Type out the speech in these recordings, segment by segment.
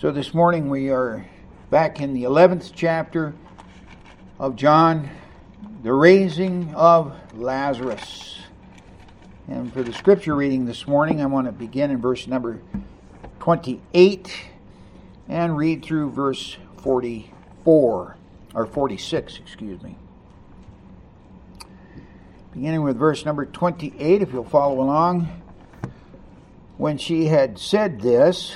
So this morning we are back in the 11th chapter of John, the raising of Lazarus. And for the scripture reading this morning, I want to begin in verse number 28 and read through verse 44, or 46, excuse me. Beginning with verse number 28, if you'll follow along. When she had said this,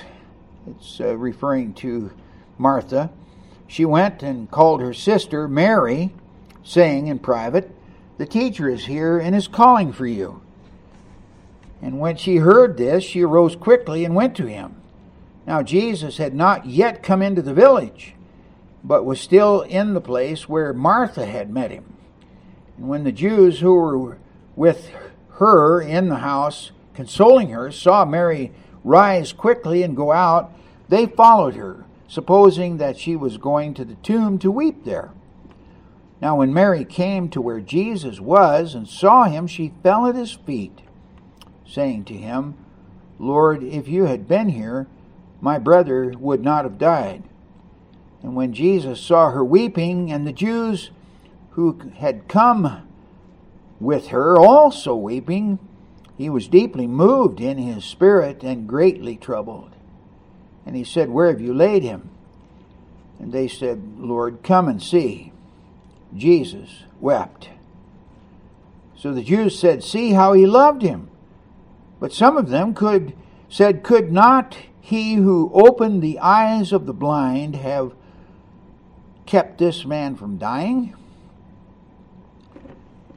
it's uh, referring to Martha, she went and called her sister Mary, saying in private, The teacher is here and is calling for you. And when she heard this, she arose quickly and went to him. Now Jesus had not yet come into the village, but was still in the place where Martha had met him. And when the Jews who were with her in the house consoling her, saw Mary rise quickly and go out, they followed her, supposing that she was going to the tomb to weep there. Now, when Mary came to where Jesus was and saw him, she fell at his feet, saying to him, Lord, if you had been here, my brother would not have died. And when Jesus saw her weeping, and the Jews who had come with her also weeping, he was deeply moved in his spirit and greatly troubled. And he said, Where have you laid him? And they said, Lord, come and see. Jesus wept. So the Jews said, See how he loved him. But some of them could said, Could not he who opened the eyes of the blind have kept this man from dying?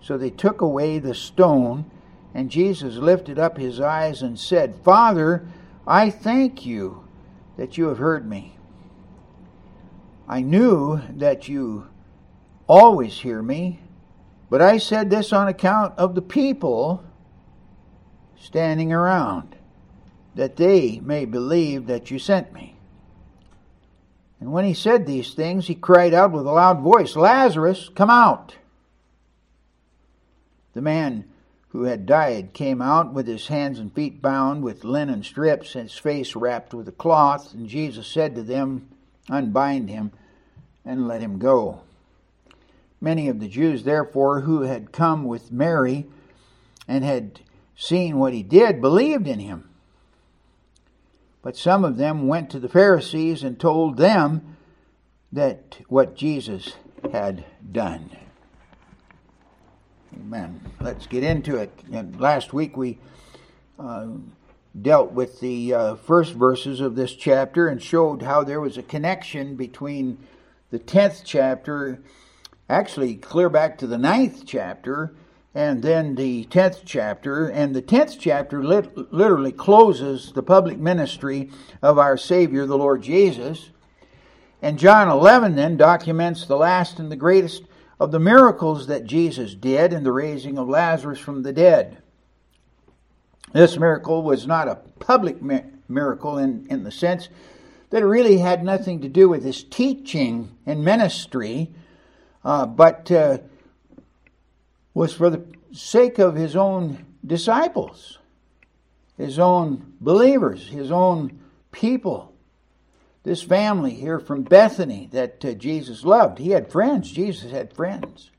So they took away the stone, and Jesus lifted up his eyes and said, Father, I thank you that you have heard me. I knew that you always hear me, but I said this on account of the people standing around, that they may believe that you sent me. And when he said these things, he cried out with a loud voice, Lazarus, come out. The man who had died came out with his hands and feet bound with linen strips and his face wrapped with a cloth, and Jesus said to them, Unbind him and let him go. Many of the Jews, therefore, who had come with Mary and had seen what he did, believed in him. But some of them went to the Pharisees and told them that what Jesus had done. Amen. Let's get into it. And last week we uh, dealt with the uh, first verses of this chapter and showed how there was a connection between the 10th chapter, actually clear back to the ninth chapter, and then the 10th chapter. And the 10th chapter lit- literally closes the public ministry of our Savior, the Lord Jesus. And John 11 then documents the last and the greatest of the miracles that Jesus did in the raising of Lazarus from the dead. This miracle was not a public miracle in, in the sense that it really had nothing to do with his teaching and ministry, uh, but uh, was for the sake of his own disciples, his own believers, his own people this family here from Bethany that uh, Jesus loved. He had friends. Jesus had friends.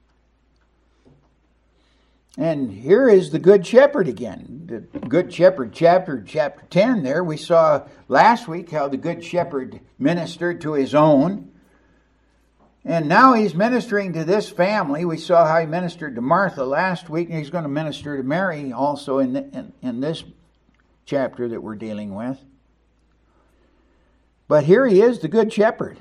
And here is the Good Shepherd again. The Good Shepherd chapter, chapter 10 there. We saw last week how the Good Shepherd ministered to his own. And now he's ministering to this family. We saw how he ministered to Martha last week, and he's going to minister to Mary also in, the, in, in this chapter that we're dealing with. But here he is, the Good Shepherd,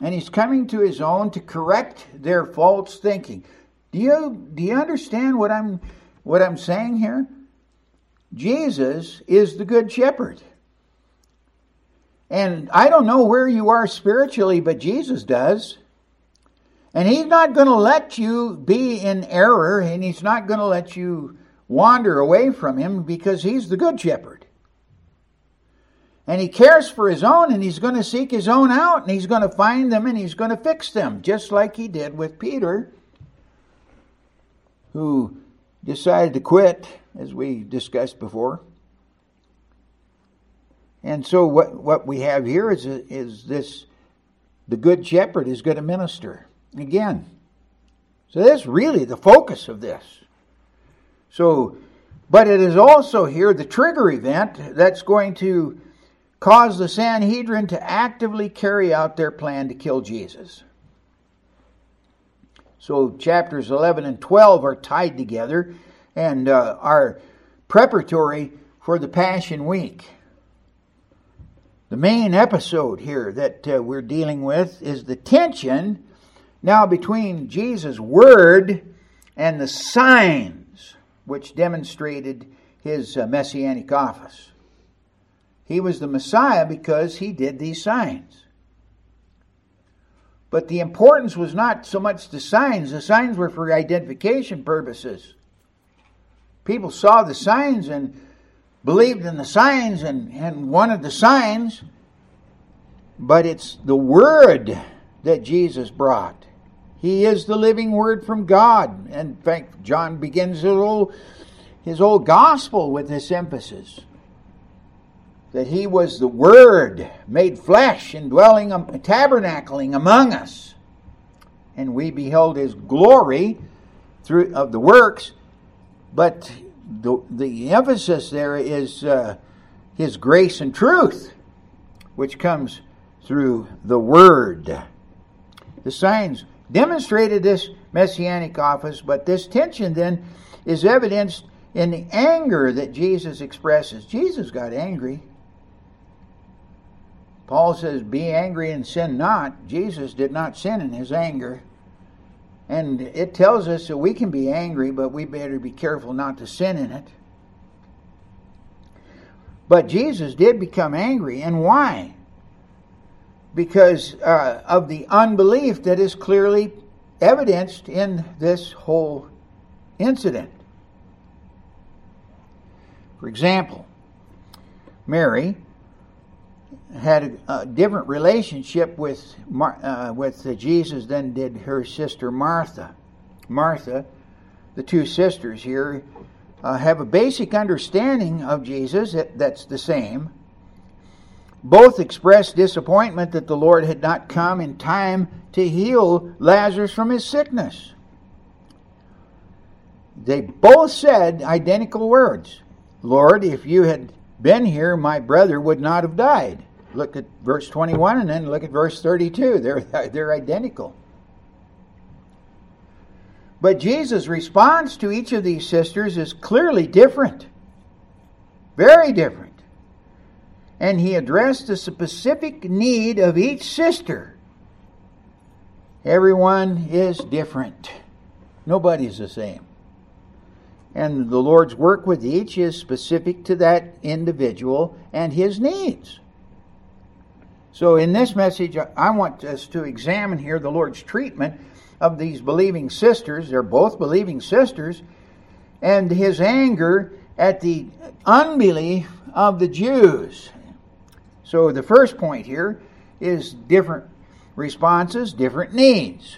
and he's coming to his own to correct their false thinking. Do you, do you understand what I'm, what I'm saying here? Jesus is the Good Shepherd. And I don't know where you are spiritually, but Jesus does. And He's not going to let you be in error, and He's not going to let you wander away from Him because He's the Good Shepherd. And He cares for His own, and He's going to seek His own out, and He's going to find them, and He's going to fix them, just like He did with Peter, who decided to quit, as we discussed before. And so what, what we have here is, is this, the good shepherd is going to minister again. So that's really the focus of this. So, but it is also here the trigger event that's going to cause the Sanhedrin to actively carry out their plan to kill Jesus. So chapters 11 and 12 are tied together and uh, are preparatory for the Passion Week. The main episode here that uh, we're dealing with is the tension now between Jesus' word and the signs which demonstrated his uh, messianic office. He was the Messiah because he did these signs. But the importance was not so much the signs, the signs were for identification purposes. People saw the signs and believed in the signs and, and wanted the signs, but it's the word that Jesus brought. He is the living word from God. In fact, John begins his whole, his whole gospel with this emphasis that he was the word made flesh and dwelling um, tabernacling among us and we beheld his glory through of the works but the, the emphasis there is uh, his grace and truth, which comes through the Word. The signs demonstrated this messianic office, but this tension then is evidenced in the anger that Jesus expresses. Jesus got angry. Paul says, Be angry and sin not. Jesus did not sin in his anger. And it tells us that we can be angry, but we better be careful not to sin in it. But Jesus did become angry. And why? Because uh, of the unbelief that is clearly evidenced in this whole incident. For example, Mary had a, a different relationship with uh, with Jesus than did her sister Martha. Martha, the two sisters here, uh, have a basic understanding of Jesus that, that's the same. Both expressed disappointment that the Lord had not come in time to heal Lazarus from his sickness. They both said identical words Lord, if you had been here, my brother would not have died look at verse 21 and then look at verse 32. They're, they're identical. But Jesus' response to each of these sisters is clearly different. Very different. And he addressed the specific need of each sister. Everyone is different. Nobody's the same. And the Lord's work with each is specific to that individual and his needs. So, in this message, I want us to examine here the Lord's treatment of these believing sisters. They're both believing sisters, and his anger at the unbelief of the Jews. So, the first point here is different responses, different needs.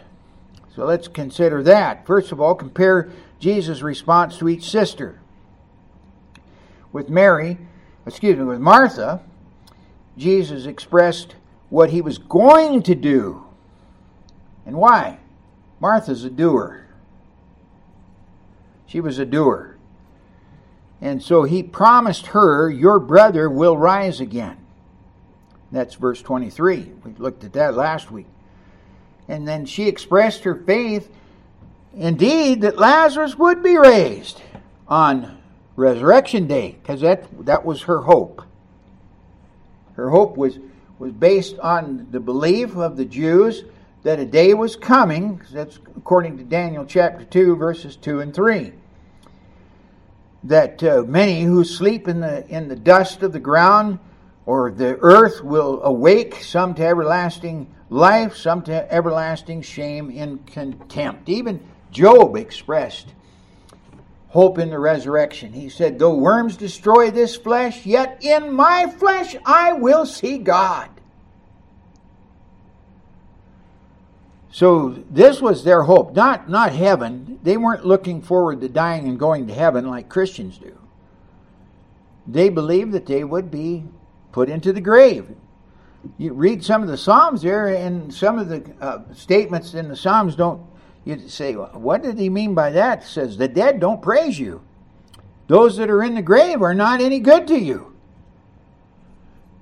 So, let's consider that. First of all, compare Jesus' response to each sister. With Mary, excuse me, with Martha, Jesus expressed what he was going to do. And why? Martha's a doer. She was a doer. And so he promised her, Your brother will rise again. That's verse 23. We looked at that last week. And then she expressed her faith, indeed, that Lazarus would be raised on resurrection day, because that, that was her hope. Her hope was, was based on the belief of the Jews that a day was coming, that's according to Daniel chapter 2, verses 2 and 3. That uh, many who sleep in the, in the dust of the ground or the earth will awake, some to everlasting life, some to everlasting shame and contempt. Even Job expressed hope in the resurrection. He said, Though worms destroy this flesh, yet in my flesh I will see God. So this was their hope, not not heaven. They weren't looking forward to dying and going to heaven like Christians do. They believed that they would be put into the grave. You read some of the Psalms there, and some of the uh, statements in the Psalms don't. You say, what did he mean by that? It says the dead don't praise you. Those that are in the grave are not any good to you.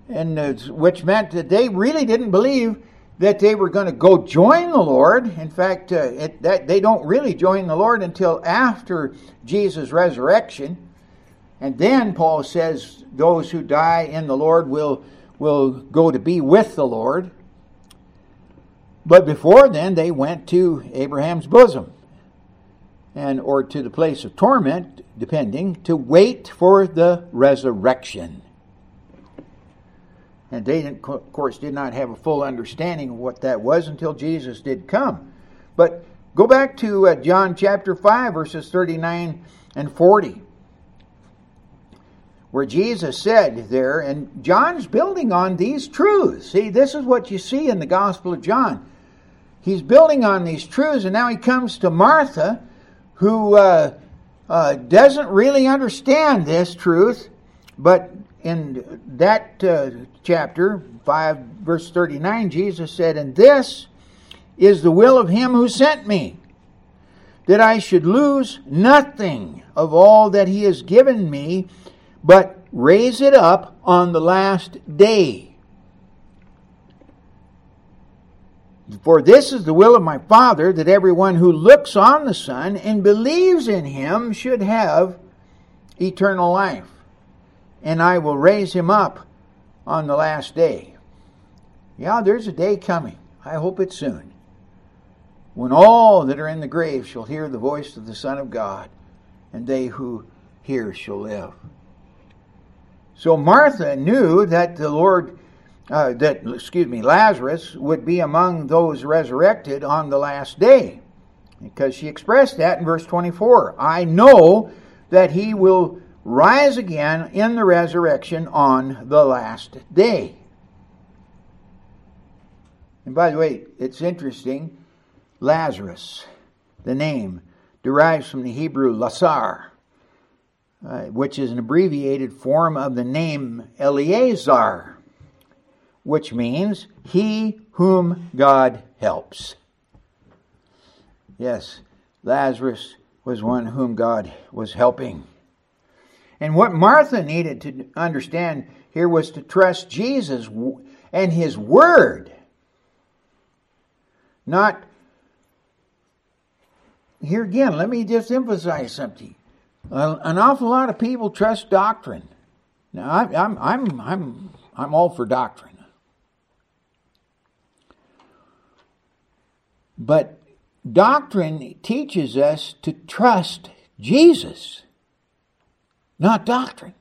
And uh, which meant that they really didn't believe that they were going to go join the Lord. In fact, uh, it, that they don't really join the Lord until after Jesus' resurrection. And then Paul says those who die in the Lord will, will go to be with the Lord. But before then, they went to Abraham's bosom and or to the place of torment, depending, to wait for the resurrection. And they, of course, did not have a full understanding of what that was until Jesus did come. But go back to uh, John chapter 5, verses 39 and 40, where Jesus said there, and John's building on these truths. See, this is what you see in the Gospel of John. He's building on these truths, and now he comes to Martha, who uh, uh, doesn't really understand this truth, but in that uh, chapter 5 verse 39 jesus said and this is the will of him who sent me that i should lose nothing of all that he has given me but raise it up on the last day for this is the will of my father that everyone who looks on the son and believes in him should have eternal life and I will raise him up on the last day. Yeah, there's a day coming. I hope it's soon. When all that are in the grave shall hear the voice of the Son of God, and they who hear shall live. So Martha knew that the Lord, uh, that, excuse me, Lazarus would be among those resurrected on the last day. Because she expressed that in verse 24. I know that he will rise again in the resurrection on the last day. And by the way, it's interesting. Lazarus, the name, derives from the Hebrew Lasar, uh, which is an abbreviated form of the name Eleazar, which means he whom God helps. Yes, Lazarus was one whom God was helping. And what Martha needed to understand here was to trust Jesus and His Word. Not, here again, let me just emphasize something. An awful lot of people trust doctrine. Now, I'm, I'm, I'm, I'm I'm all for doctrine. But doctrine teaches us to trust Jesus not doctrine.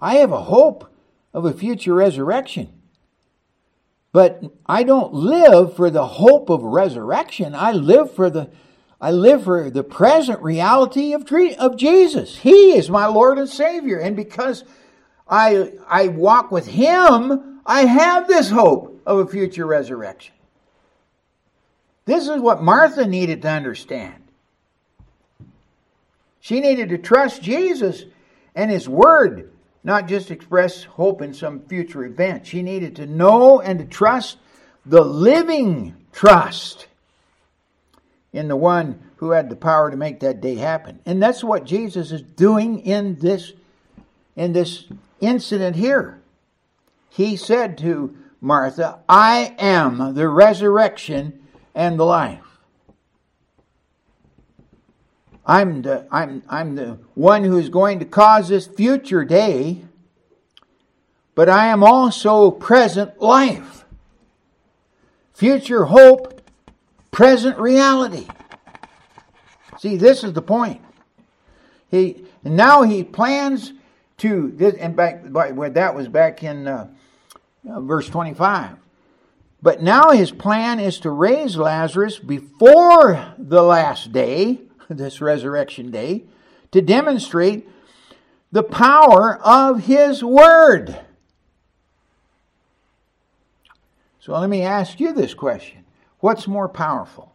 I have a hope of a future resurrection. But I don't live for the hope of resurrection. I live for the I live for the present reality of, of Jesus. He is my Lord and Savior. And because I, I walk with Him, I have this hope of a future resurrection. This is what Martha needed to understand. She needed to trust Jesus and His Word, not just express hope in some future event. She needed to know and to trust the living trust in the one who had the power to make that day happen. And that's what Jesus is doing in this in this incident here. He said to Martha, I am the resurrection and the life. I'm the, I'm, I'm the one who's going to cause this future day, but I am also present life. Future hope, present reality. See, this is the point. He, now he plans to this, and back, that was back in uh, Uh, verse 25. But now his plan is to raise Lazarus before the last day, this resurrection day, to demonstrate the power of his word. So let me ask you this question What's more powerful,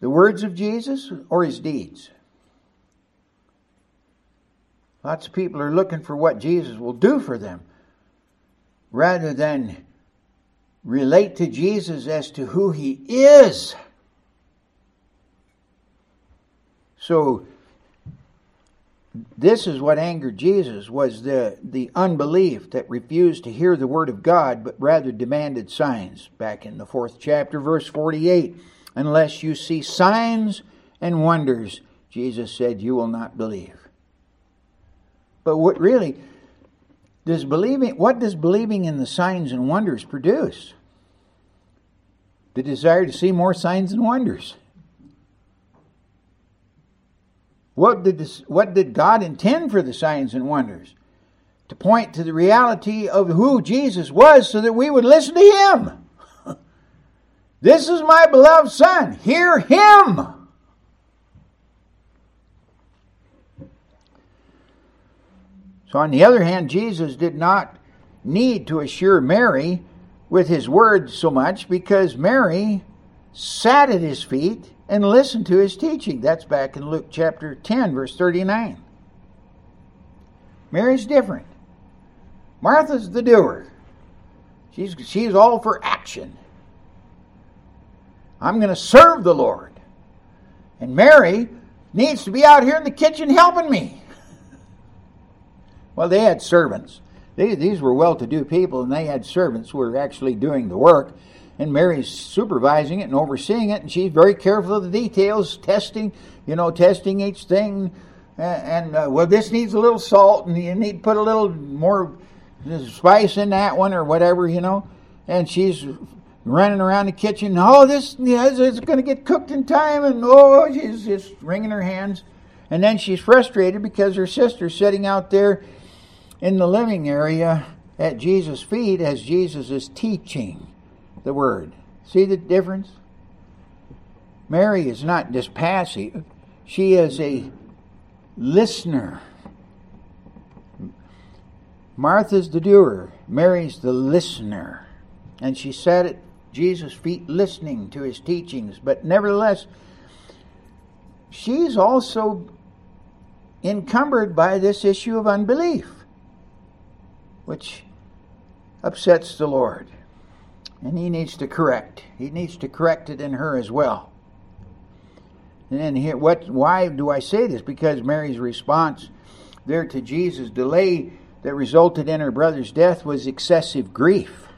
the words of Jesus or his deeds? Lots of people are looking for what Jesus will do for them rather than relate to Jesus as to who he is. So this is what angered Jesus was the, the unbelief that refused to hear the word of God but rather demanded signs back in the fourth chapter verse 48 unless you see signs and wonders Jesus said you will not believe but what really does believing what does believing in the signs and wonders produce the desire to see more signs and wonders What did, this, what did God intend for the signs and wonders? To point to the reality of who Jesus was so that we would listen to Him. this is my beloved Son. Hear Him. So, on the other hand, Jesus did not need to assure Mary with his words so much because Mary sat at his feet and listened to his teaching. That's back in Luke chapter 10, verse 39. Mary's different. Martha's the doer. She's, she's all for action. I'm going to serve the Lord. And Mary needs to be out here in the kitchen helping me. Well, they had servants. They, these were well to do people, and they had servants who were actually doing the work and Mary's supervising it and overseeing it, and she's very careful of the details, testing, you know, testing each thing. And, uh, well, this needs a little salt, and you need to put a little more spice in that one, or whatever, you know. And she's running around the kitchen. Oh, this it's going to get cooked in time, and oh, she's just wringing her hands. And then she's frustrated because her sister's sitting out there in the living area at Jesus' feet as Jesus is teaching the word. See the difference? Mary is not just passive, she is a listener. Martha's the doer, Mary's the listener. And she sat at Jesus' feet listening to his teachings. But nevertheless, she's also encumbered by this issue of unbelief, which upsets the Lord and he needs to correct. He needs to correct it in her as well. And then here, what? Why do I say this? Because Mary's response there to Jesus' delay that resulted in her brother's death was excessive grief.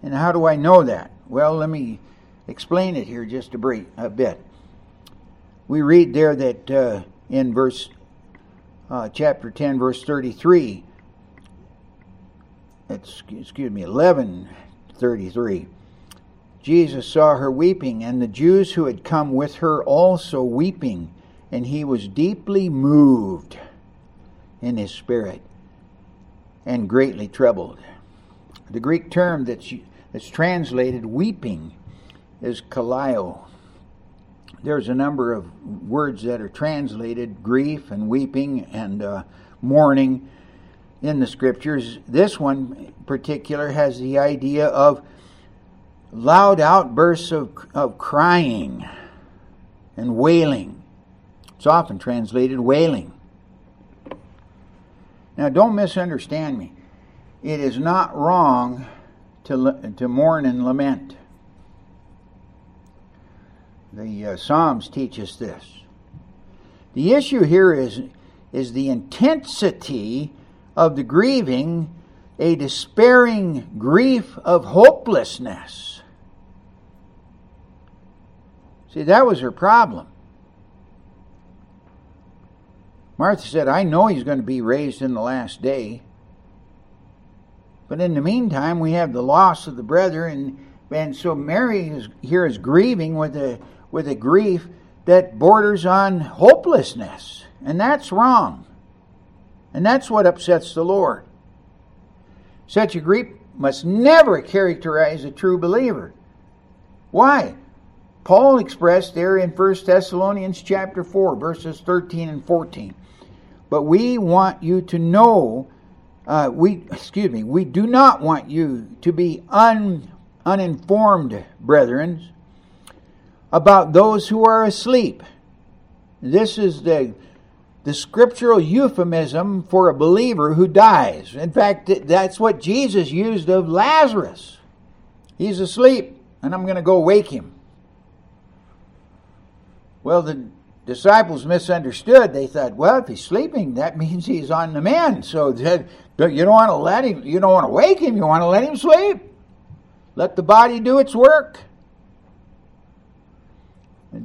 And how do I know that? Well, let me explain it here just a, brief, a bit. We read there that uh, in verse uh, chapter 10, verse 33, excuse me, 1133. Jesus saw her weeping, and the Jews who had come with her also weeping, and he was deeply moved in his spirit and greatly troubled. The Greek term that's, that's translated weeping is klaio. There's a number of words that are translated grief and weeping and uh, mourning in the scriptures. This one particular has the idea of loud outbursts of, of crying and wailing. It's often translated wailing. Now, don't misunderstand me. It is not wrong to, to mourn and lament. The uh, Psalms teach us this. The issue here is, is the intensity of the grieving a despairing grief of hopelessness. See, that was her problem. Martha said, I know he's going to be raised in the last day. But in the meantime, we have the loss of the brother, and, and so Mary is, here is grieving with a, with a grief that borders on hopelessness. And that's wrong. And that's what upsets the Lord. Such a grief must never characterize a true believer. Why? Paul expressed there in 1 Thessalonians chapter 4, verses 13 and 14. But we want you to know, uh, we excuse me, we do not want you to be un, uninformed, brethren, about those who are asleep. This is the the scriptural euphemism for a believer who dies. In fact, that's what Jesus used of Lazarus. He's asleep, and I'm going to go wake him. Well, the disciples misunderstood. They thought, well, if he's sleeping, that means he's on the mend. So you don't want to let him, you don't want to wake him, you want to let him sleep. Let the body do its work.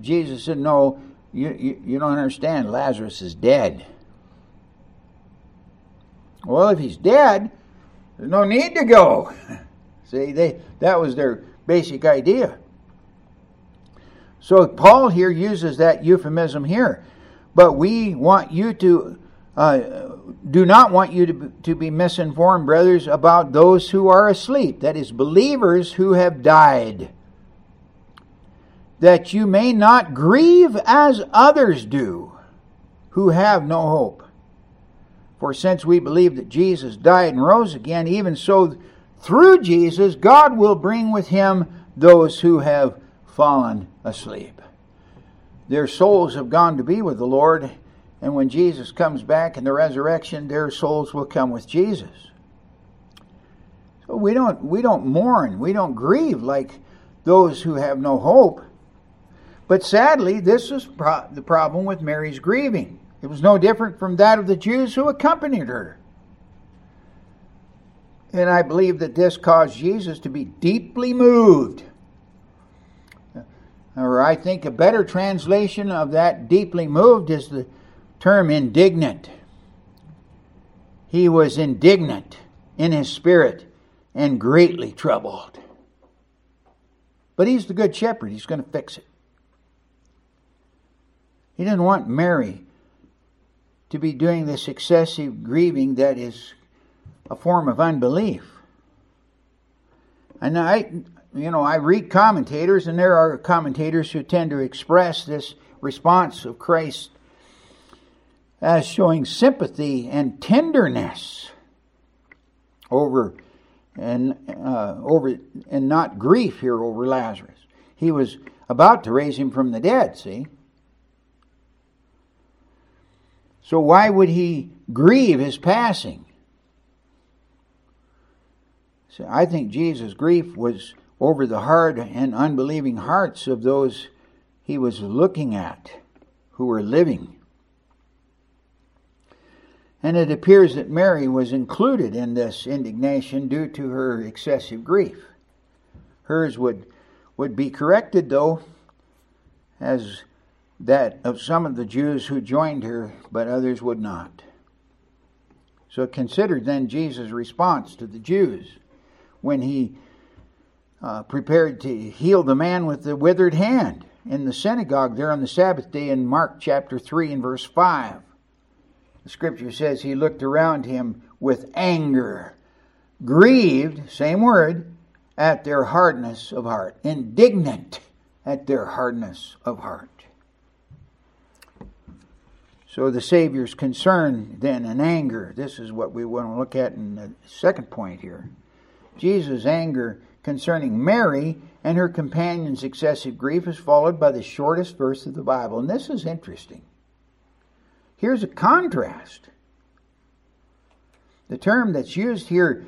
Jesus said, no, you, you, you don't understand. Lazarus is dead. Well, if he's dead, there's no need to go. See, they that was their basic idea. So Paul here uses that euphemism here. But we want you to uh, do not want you to, to be misinformed, brothers, about those who are asleep. That is, believers who have died that you may not grieve as others do, who have no hope. For since we believe that Jesus died and rose again, even so through Jesus, God will bring with him those who have fallen asleep. Their souls have gone to be with the Lord, and when Jesus comes back in the resurrection, their souls will come with Jesus. So we don't we don't mourn, we don't grieve like those who have no hope. But sadly, this is pro- the problem with Mary's grieving. It was no different from that of the Jews who accompanied her. And I believe that this caused Jesus to be deeply moved. Or I think a better translation of that deeply moved is the term indignant. He was indignant in his spirit and greatly troubled. But he's the good shepherd, he's going to fix it. He didn't want Mary to be doing this excessive grieving that is a form of unbelief. And I, you know, I read commentators, and there are commentators who tend to express this response of Christ as showing sympathy and tenderness over and uh, over and not grief here over Lazarus. He was about to raise him from the dead. See. So why would he grieve his passing? So I think Jesus' grief was over the hard and unbelieving hearts of those he was looking at who were living. And it appears that Mary was included in this indignation due to her excessive grief. Hers would, would be corrected, though, as that of some of the Jews who joined her, but others would not. So consider then Jesus' response to the Jews when he uh, prepared to heal the man with the withered hand in the synagogue there on the Sabbath day in Mark chapter 3 and verse 5. The scripture says he looked around him with anger, grieved, same word, at their hardness of heart, indignant at their hardness of heart. So the Savior's concern then and anger, this is what we want to look at in the second point here. Jesus' anger concerning Mary and her companion's excessive grief is followed by the shortest verse of the Bible. And this is interesting. Here's a contrast. The term that's used here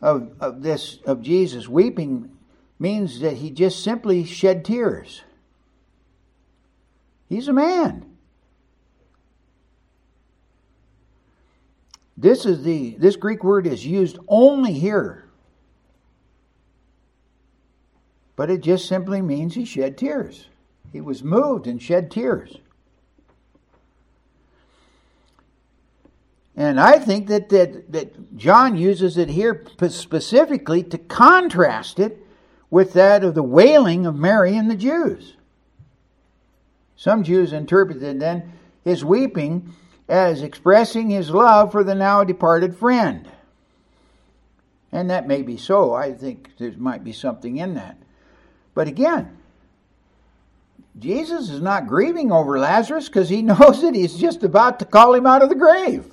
of, of this of Jesus weeping means that he just simply shed tears. He's a man. This is the this Greek word is used only here. But it just simply means he shed tears. He was moved and shed tears. And I think that, that, that John uses it here specifically to contrast it with that of the wailing of Mary and the Jews. Some Jews interpreted then his weeping as expressing his love for the now departed friend. And that may be so. I think there might be something in that. But again, Jesus is not grieving over Lazarus because he knows that he's just about to call him out of the grave.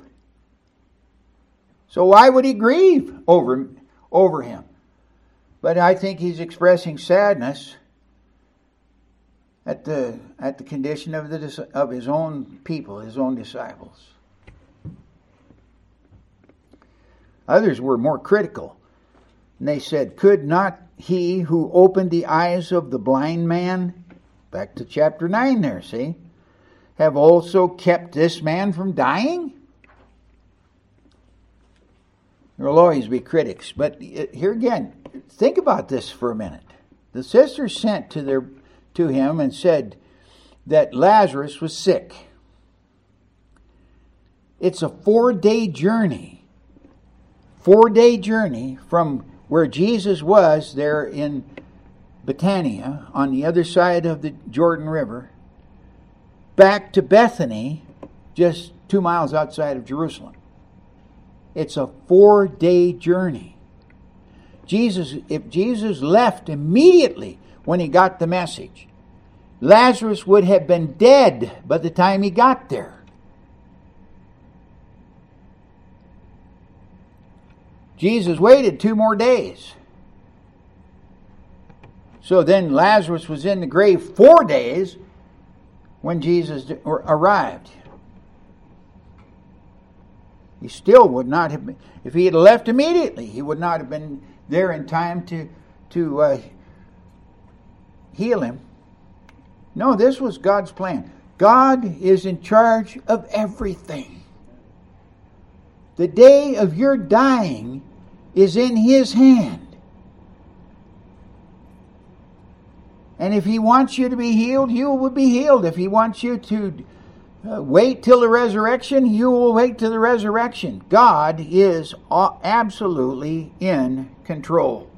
So why would he grieve over, over him? But I think he's expressing sadness at the at the condition of the of his own people, his own disciples. Others were more critical. And they said, Could not he who opened the eyes of the blind man, back to chapter 9 there, see, have also kept this man from dying? There will always be critics, but uh, here again, think about this for a minute. The sisters sent to their to him and said that Lazarus was sick. It's a four day journey. Four day journey from where Jesus was there in Bethania on the other side of the Jordan River back to Bethany, just two miles outside of Jerusalem. It's a four day journey. Jesus, if Jesus left immediately when he got the message. Lazarus would have been dead by the time he got there. Jesus waited two more days. So then Lazarus was in the grave four days when Jesus arrived. He still would not have been, if he had left immediately, he would not have been there in time to, to uh, heal him. No, this was God's plan. God is in charge of everything. The day of your dying is in His hand. And if He wants you to be healed, you will be healed. If He wants you to uh, wait till the resurrection, you will wait till the resurrection. God is absolutely in control.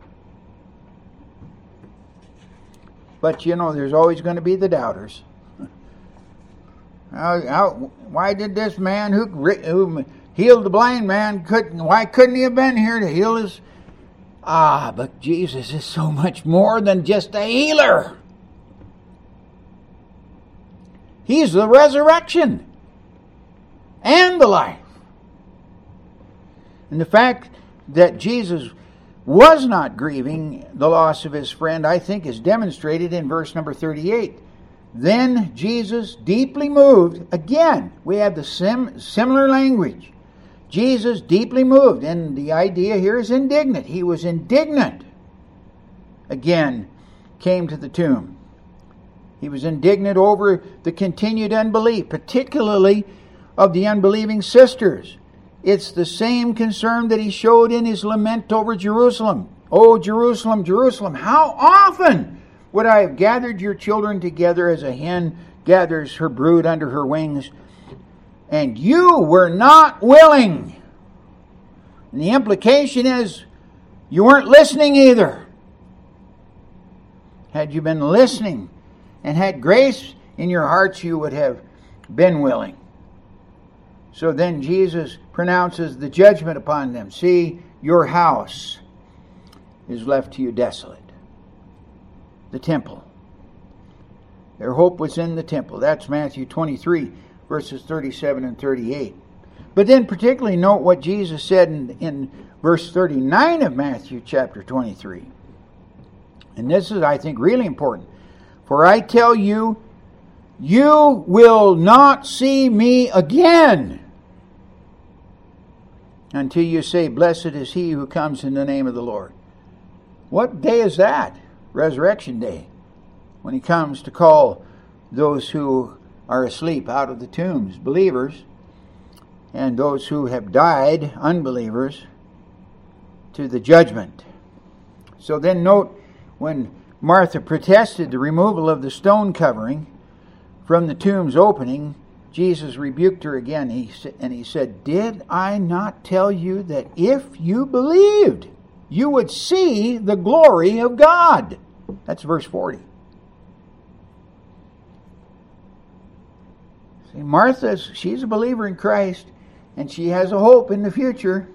But you know, there's always going to be the doubters. How, how, why did this man who, who healed the blind man couldn't? Why couldn't he have been here to heal his? Ah, but Jesus is so much more than just a healer. He's the resurrection and the life. And the fact that Jesus was not grieving the loss of his friend, I think, is demonstrated in verse number 38. Then Jesus, deeply moved, again, we have the sim- similar language. Jesus, deeply moved, and the idea here is indignant. He was indignant. Again, came to the tomb. He was indignant over the continued unbelief, particularly of the unbelieving sisters. It's the same concern that he showed in his lament over Jerusalem. Oh, Jerusalem, Jerusalem, how often would I have gathered your children together as a hen gathers her brood under her wings, and you were not willing? And the implication is you weren't listening either. Had you been listening and had grace in your hearts, you would have been willing. So then Jesus pronounces the judgment upon them. See, your house is left to you desolate. The temple. Their hope was in the temple. That's Matthew 23, verses 37 and 38. But then, particularly, note what Jesus said in, in verse 39 of Matthew chapter 23. And this is, I think, really important. For I tell you, you will not see me again until you say, Blessed is he who comes in the name of the Lord. What day is that? Resurrection Day, when he comes to call those who are asleep out of the tombs, believers, and those who have died, unbelievers, to the judgment. So then note when Martha protested the removal of the stone covering from the tomb's opening, Jesus rebuked her again, he, and he said, Did I not tell you that if you believed, you would see the glory of God? That's verse 40. See, Martha, she's a believer in Christ and she has a hope in the future,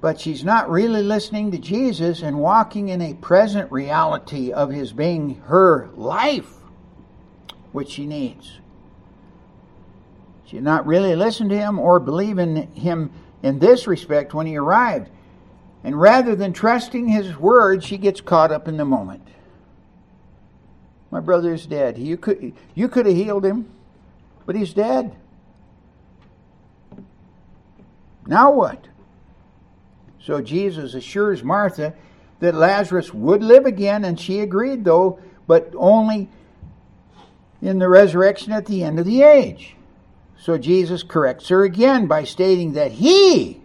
but she's not really listening to Jesus and walking in a present reality of His being her life, which she needs. She not really listen to Him or believe in Him in this respect when He arrived. And rather than trusting His word, she gets caught up in the moment. My brother is dead. You could, you could have healed him, but he's dead. Now what? So Jesus assures Martha that Lazarus would live again, and she agreed, though, but only in the resurrection at the end of the age. So Jesus corrects her again by stating that he,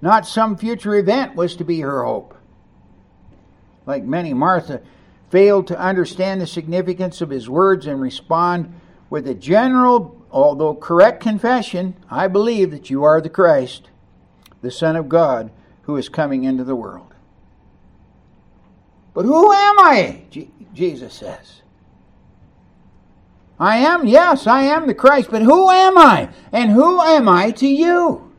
not some future event, was to be her hope. Like many, Martha failed to understand the significance of his words and respond with a general, although correct confession I believe that you are the Christ, the Son of God, who is coming into the world. But who am I? Jesus says. I am, yes, I am the Christ, but who am I? And who am I to you?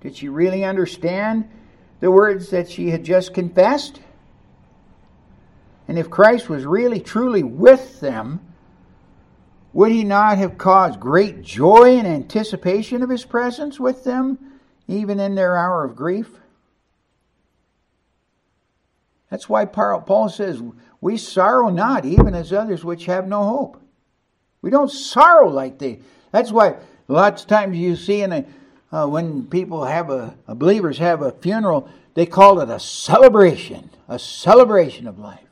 Did she really understand the words that she had just confessed? And if Christ was really truly with them, would he not have caused great joy and anticipation of his presence with them, even in their hour of grief? That's why Paul says, We sorrow not, even as others which have no hope. We don't sorrow like they. That's why lots of times you see in a, uh, when people have a, a believers have a funeral, they call it a celebration, a celebration of life.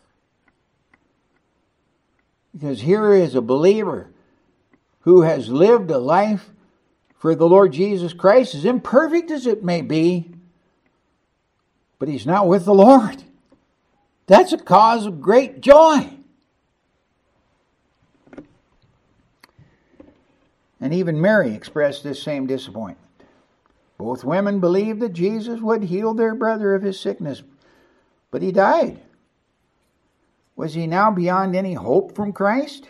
Because here is a believer who has lived a life for the Lord Jesus Christ, as imperfect as it may be, but he's not with the Lord. That's a cause of great joy. And even Mary expressed this same disappointment. Both women believed that Jesus would heal their brother of his sickness, but he died. Was he now beyond any hope from Christ?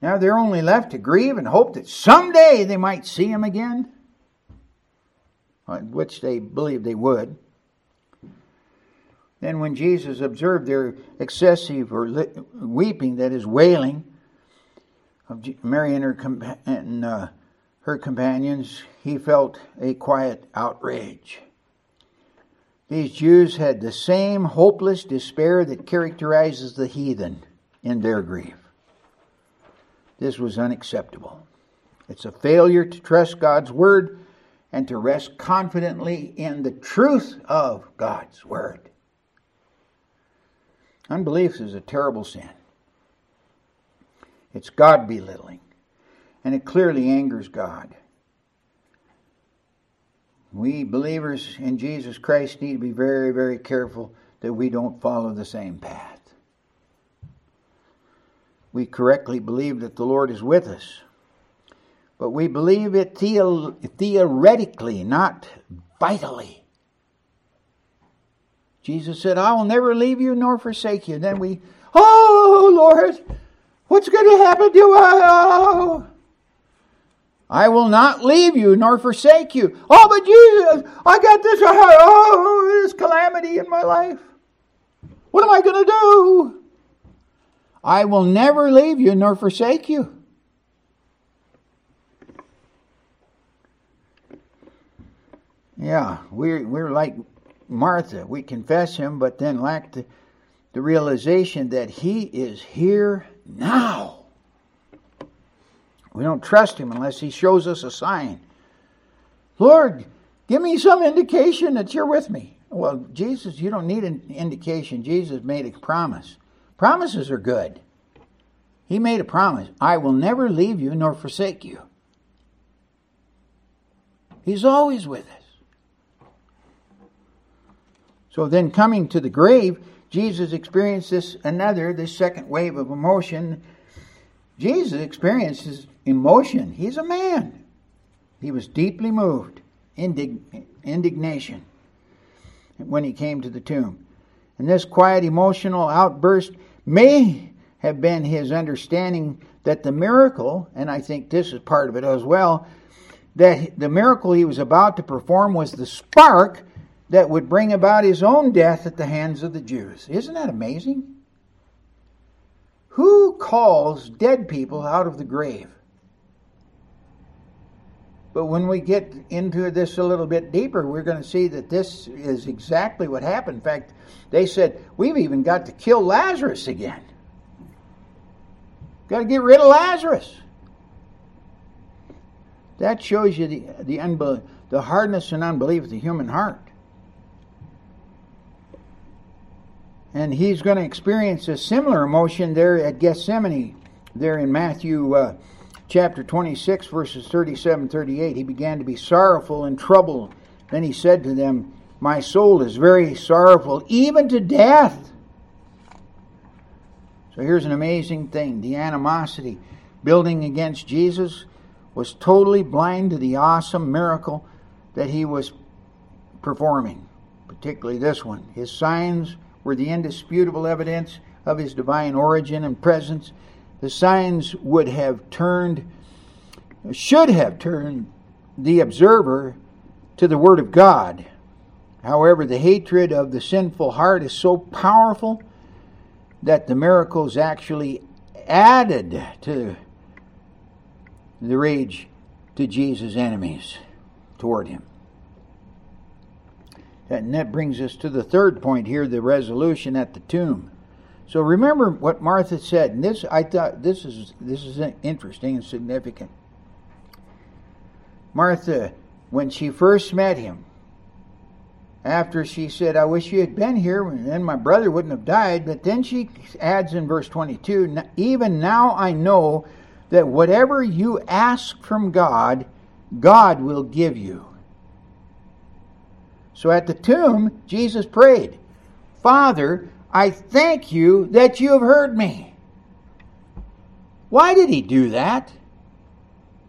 Now they're only left to grieve and hope that someday they might see him again, which they believed they would. Then, when Jesus observed their excessive or weeping, that is, wailing, of Mary and her, and, uh, her companions, he felt a quiet outrage. These Jews had the same hopeless despair that characterizes the heathen in their grief. This was unacceptable. It's a failure to trust God's word and to rest confidently in the truth of God's word. Unbelief is a terrible sin. It's God belittling, and it clearly angers God. We believers in Jesus Christ need to be very, very careful that we don't follow the same path. We correctly believe that the Lord is with us, but we believe it theo- theoretically, not vitally. Jesus said, I will never leave you nor forsake you. Then we, oh Lord, what's going to happen to us? I will not leave you nor forsake you. Oh, but Jesus, I got this, oh, this calamity in my life. What am I going to do? I will never leave you nor forsake you. Yeah, we're, we're like Martha. We confess him, but then lack the, the realization that he is here now. We don't trust him unless he shows us a sign. Lord, give me some indication that you're with me. Well, Jesus, you don't need an indication. Jesus made a promise. Promises are good. He made a promise I will never leave you nor forsake you. He's always with us. So then, coming to the grave, Jesus experienced this another, this second wave of emotion. Jesus experiences emotion. He's a man. He was deeply moved, indig- indignation, when he came to the tomb. And this quiet emotional outburst may have been his understanding that the miracle, and I think this is part of it as well, that the miracle he was about to perform was the spark that would bring about his own death at the hands of the Jews. Isn't that amazing? Who calls dead people out of the grave? But when we get into this a little bit deeper, we're going to see that this is exactly what happened. In fact, they said, We've even got to kill Lazarus again. Got to get rid of Lazarus. That shows you the, the, unbel- the hardness and unbelief of the human heart. And he's going to experience a similar emotion there at Gethsemane, there in Matthew uh, chapter 26, verses 37 38. He began to be sorrowful and troubled. Then he said to them, My soul is very sorrowful, even to death. So here's an amazing thing the animosity building against Jesus was totally blind to the awesome miracle that he was performing, particularly this one. His signs were the indisputable evidence of his divine origin and presence. The signs would have turned, should have turned the observer to the Word of God. However, the hatred of the sinful heart is so powerful that the miracles actually added to the rage to Jesus' enemies toward him. And that brings us to the third point here the resolution at the tomb. So remember what Martha said, and this I thought this is this is interesting and significant. Martha, when she first met him, after she said, I wish you had been here, and then my brother wouldn't have died. But then she adds in verse 22 Even now I know that whatever you ask from God, God will give you. So at the tomb, Jesus prayed, Father, I thank you that you have heard me. Why did he do that?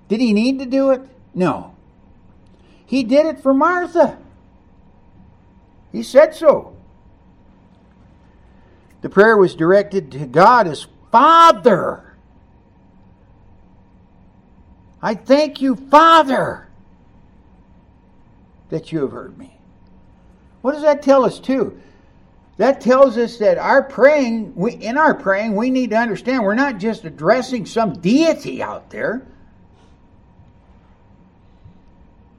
Did he need to do it? No. He did it for Martha. He said so. The prayer was directed to God as Father. I thank you, Father, that you have heard me. What does that tell us, too? That tells us that our praying, we, in our praying, we need to understand we're not just addressing some deity out there,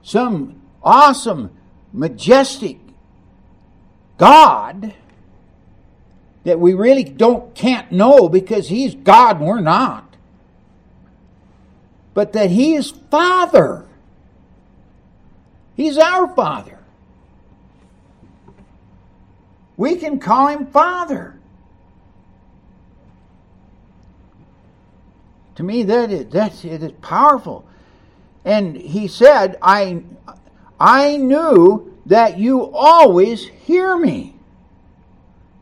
some awesome, majestic God that we really don't can't know because he's God and we're not. But that he is Father. He's our Father. We can call him Father. To me, that is, that it is powerful. And he said, I, I knew that you always hear me.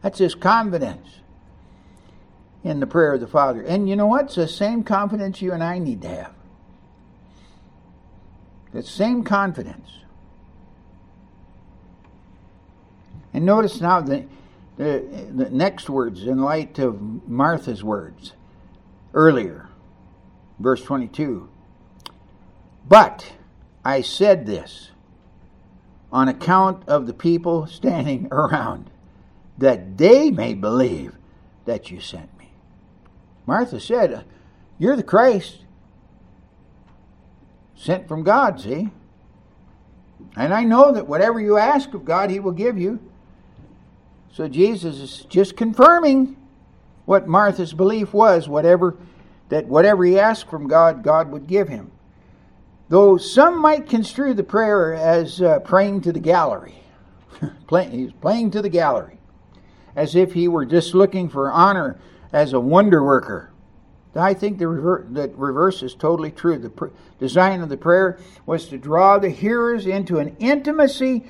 That's his confidence in the prayer of the Father. And you know what? It's the same confidence you and I need to have. The same confidence. And notice now the, the, the next words in light of Martha's words earlier, verse 22. But I said this on account of the people standing around, that they may believe that you sent me. Martha said, uh, You're the Christ, sent from God, see? And I know that whatever you ask of God, He will give you. So Jesus is just confirming what Martha's belief was, whatever that whatever he asked from God, God would give him. Though some might construe the prayer as uh, praying to the gallery. He's playing to the gallery, as if he were just looking for honor as a wonder worker. I think the rever- that reverse is totally true. The pr- design of the prayer was to draw the hearers into an intimacy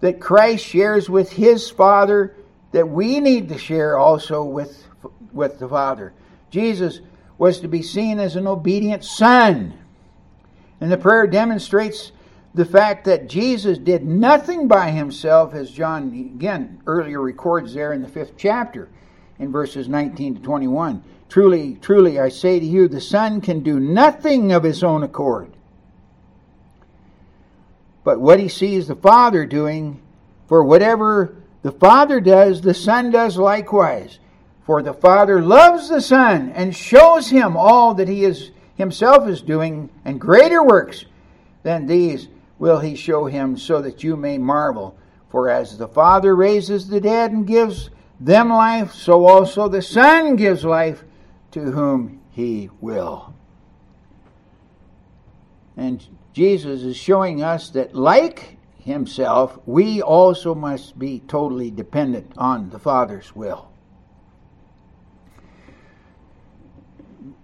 that Christ shares with his Father that we need to share also with, with the Father. Jesus was to be seen as an obedient son and the prayer demonstrates the fact that Jesus did nothing by himself, as John again earlier records there in the fifth chapter. in verses 19 to 21. Truly, truly, I say to you, the Son can do nothing of his own accord. But what he sees the Father doing, for whatever the Father does, the Son does likewise. For the Father loves the Son and shows him all that he is himself is doing, and greater works than these will he show him, so that you may marvel. For as the Father raises the dead and gives them life, so also the Son gives life to whom he will. And Jesus is showing us that, like himself, we also must be totally dependent on the Father's will.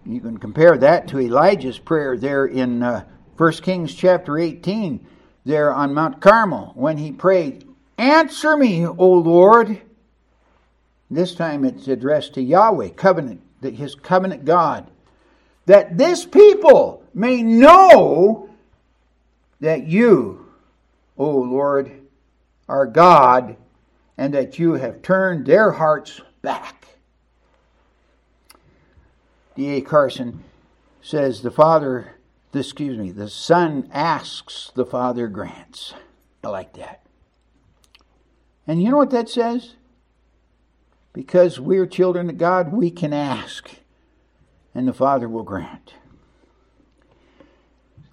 You can compare that to Elijah's prayer there in uh, 1 Kings chapter 18, there on Mount Carmel, when he prayed, Answer me, O Lord. This time it's addressed to Yahweh, covenant, his covenant God, that this people may know that you, O Lord, are God, and that you have turned their hearts back. D.A. Carson says the Father, excuse me, the Son asks, the Father grants. I like that. And you know what that says? Because we're children of God, we can ask, and the Father will grant.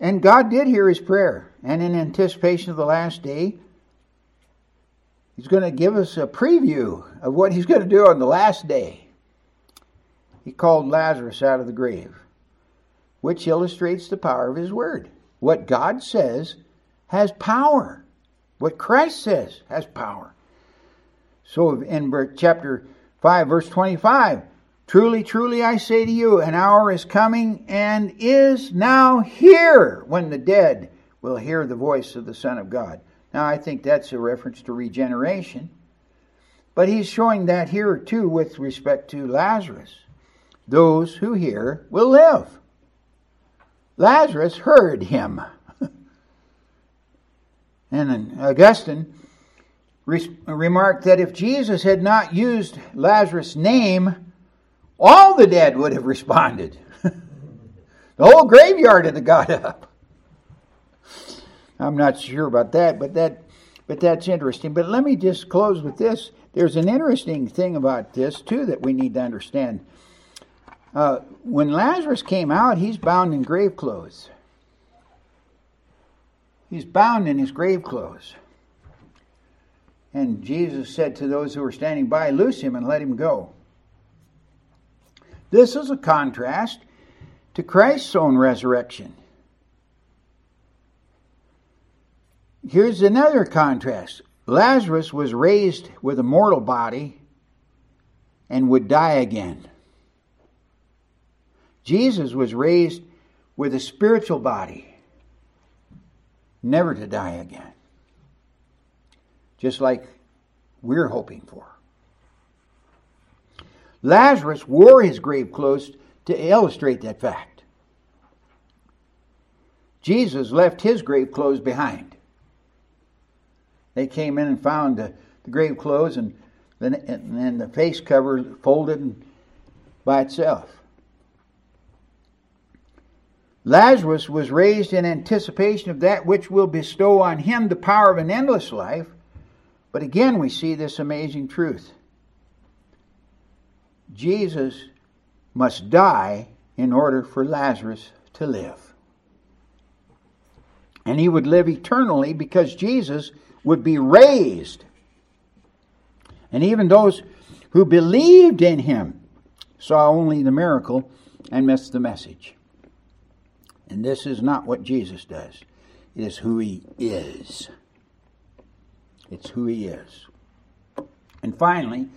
And God did hear his prayer. And in anticipation of the last day, he's going to give us a preview of what he's going to do on the last day. He called Lazarus out of the grave, which illustrates the power of his word. What God says has power. What Christ says has power. So in chapter 5, verse 25, Truly, truly, I say to you, an hour is coming and is now here when the dead will hear the voice of the Son of God. Now, I think that's a reference to regeneration. But he's showing that here too with respect to Lazarus. Those who hear will live. Lazarus heard him. and Augustine re- remarked that if Jesus had not used Lazarus' name, all the dead would have responded. the whole graveyard would have got up. I'm not sure about that, but that but that's interesting. But let me just close with this. There's an interesting thing about this too that we need to understand. Uh, when Lazarus came out, he's bound in grave clothes. He's bound in his grave clothes. And Jesus said to those who were standing by, Loose him and let him go. This is a contrast to Christ's own resurrection. Here's another contrast Lazarus was raised with a mortal body and would die again. Jesus was raised with a spiritual body, never to die again. Just like we're hoping for. Lazarus wore his grave clothes to illustrate that fact. Jesus left his grave clothes behind. They came in and found the, the grave clothes and then and the face cover folded by itself. Lazarus was raised in anticipation of that which will bestow on him the power of an endless life. But again, we see this amazing truth. Jesus must die in order for Lazarus to live. And he would live eternally because Jesus would be raised. And even those who believed in him saw only the miracle and missed the message. And this is not what Jesus does, it is who he is. It's who he is. And finally,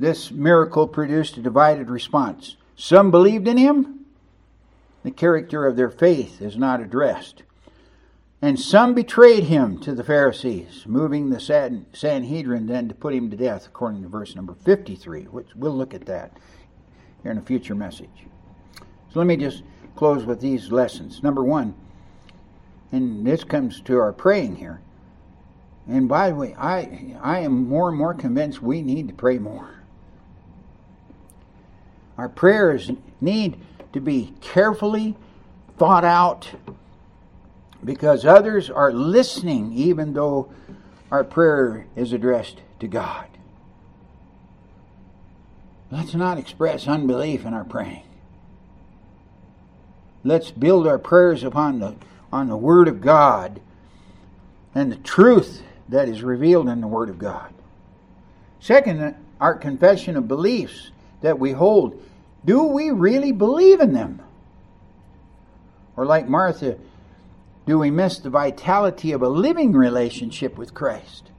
this miracle produced a divided response. Some believed in him. The character of their faith is not addressed. And some betrayed him to the Pharisees, moving the Sanhedrin then to put him to death, according to verse number 53, which we'll look at that here in a future message. So let me just close with these lessons. Number one, and this comes to our praying here. And by the way, I I am more and more convinced we need to pray more. Our prayers need to be carefully thought out because others are listening even though our prayer is addressed to God. Let's not express unbelief in our praying. Let's build our prayers upon the on the Word of God and the truth that is revealed in the Word of God. Second, our confession of beliefs that we hold. Do we really believe in them? Or, like Martha, do we miss the vitality of a living relationship with Christ?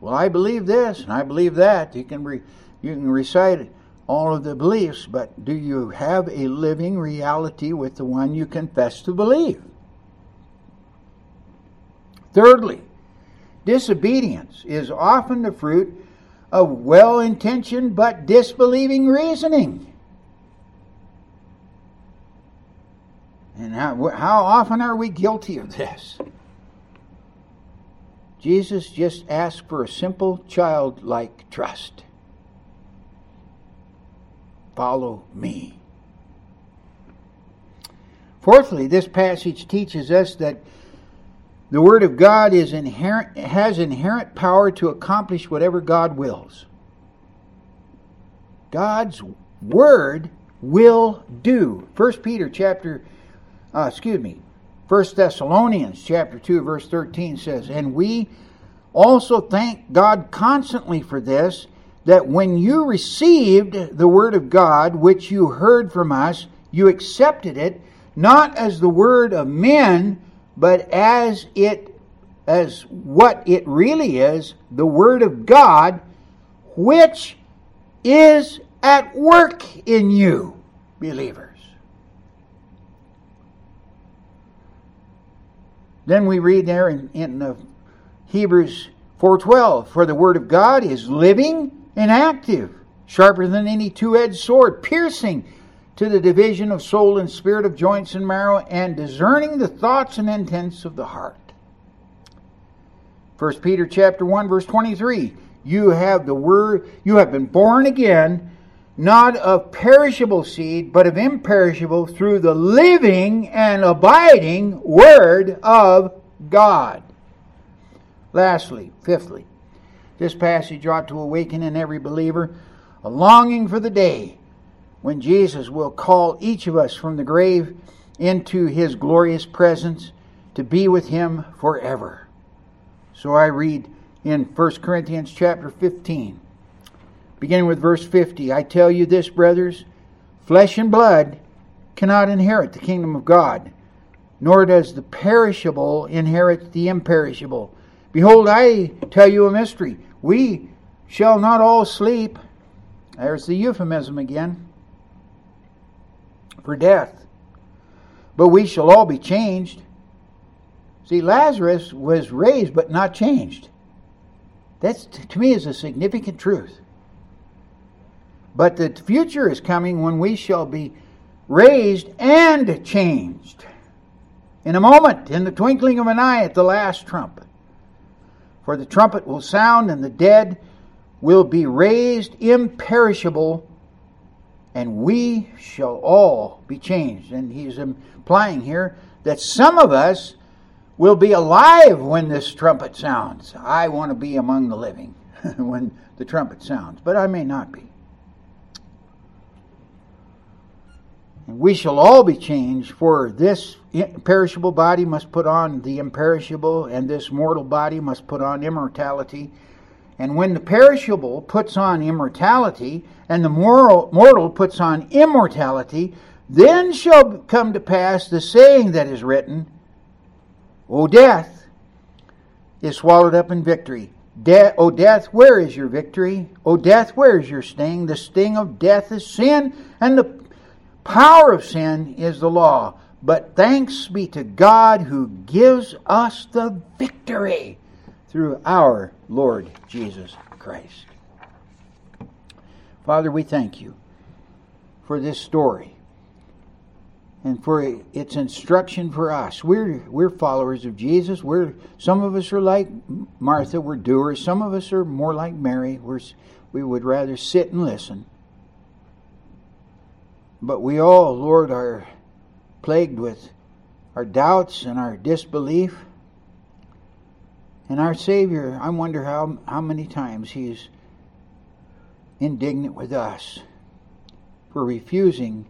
Well, I believe this and I believe that. You can, re, you can recite all of the beliefs, but do you have a living reality with the one you confess to believe? Thirdly, disobedience is often the fruit of well intentioned but disbelieving reasoning. And how, how often are we guilty of this? Jesus just asked for a simple childlike trust. Follow me. Fourthly, this passage teaches us that the Word of God is inherent, has inherent power to accomplish whatever God wills. God's Word will do. 1 Peter chapter, uh, excuse me, 1 Thessalonians chapter 2 verse 13 says, And we also thank God constantly for this, that when you received the word of God, which you heard from us, you accepted it, not as the word of men, but as it as what it really is, the word of God, which is at work in you, believers. Then we read there in, in the Hebrews 4:12, for the word of God is living and active, sharper than any two-edged sword, piercing to the division of soul and spirit of joints and marrow and discerning the thoughts and intents of the heart. 1 peter chapter 1 verse 23 you have the word you have been born again not of perishable seed but of imperishable through the living and abiding word of god lastly fifthly this passage ought to awaken in every believer a longing for the day when Jesus will call each of us from the grave into his glorious presence to be with him forever. So I read in 1 Corinthians chapter 15, beginning with verse 50 I tell you this, brothers, flesh and blood cannot inherit the kingdom of God, nor does the perishable inherit the imperishable. Behold, I tell you a mystery. We shall not all sleep. There's the euphemism again for death. But we shall all be changed. See, Lazarus was raised but not changed. That, to me, is a significant truth. But the future is coming when we shall be raised and changed. In a moment, in the twinkling of an eye, at the last trump. For the trumpet will sound, and the dead will be raised imperishable and we shall all be changed. And he's implying here that some of us will be alive when this trumpet sounds. I want to be among the living when the trumpet sounds, but I may not be. And we shall all be changed, for this perishable body must put on the imperishable, and this mortal body must put on immortality. And when the perishable puts on immortality, and the mortal puts on immortality, then shall come to pass the saying that is written, O death is swallowed up in victory. De- o death, where is your victory? O death, where is your sting? The sting of death is sin, and the power of sin is the law. But thanks be to God who gives us the victory through our Lord Jesus Christ. Father, we thank you for this story and for its instruction for us. We're we're followers of Jesus. We're some of us are like Martha, we're doers. Some of us are more like Mary. We're we would rather sit and listen. But we all, Lord, are plagued with our doubts and our disbelief. And our Savior, I wonder how, how many times He's indignant with us for refusing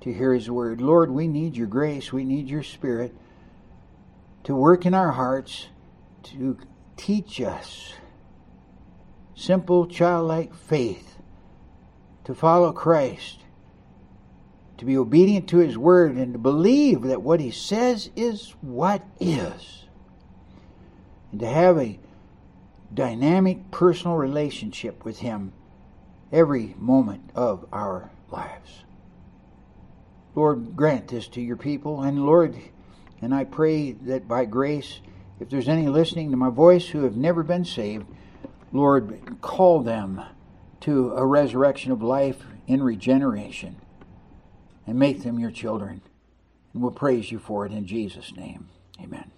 to hear His word. Lord, we need your grace, we need your Spirit to work in our hearts, to teach us simple childlike faith, to follow Christ, to be obedient to His word, and to believe that what He says is what is, and to have a dynamic personal relationship with Him every moment of our lives. Lord, grant this to your people, and Lord, and I pray that by grace, if there's any listening to my voice who have never been saved, Lord, call them to a resurrection of life in regeneration and make them your children. And we'll praise you for it in Jesus' name. Amen.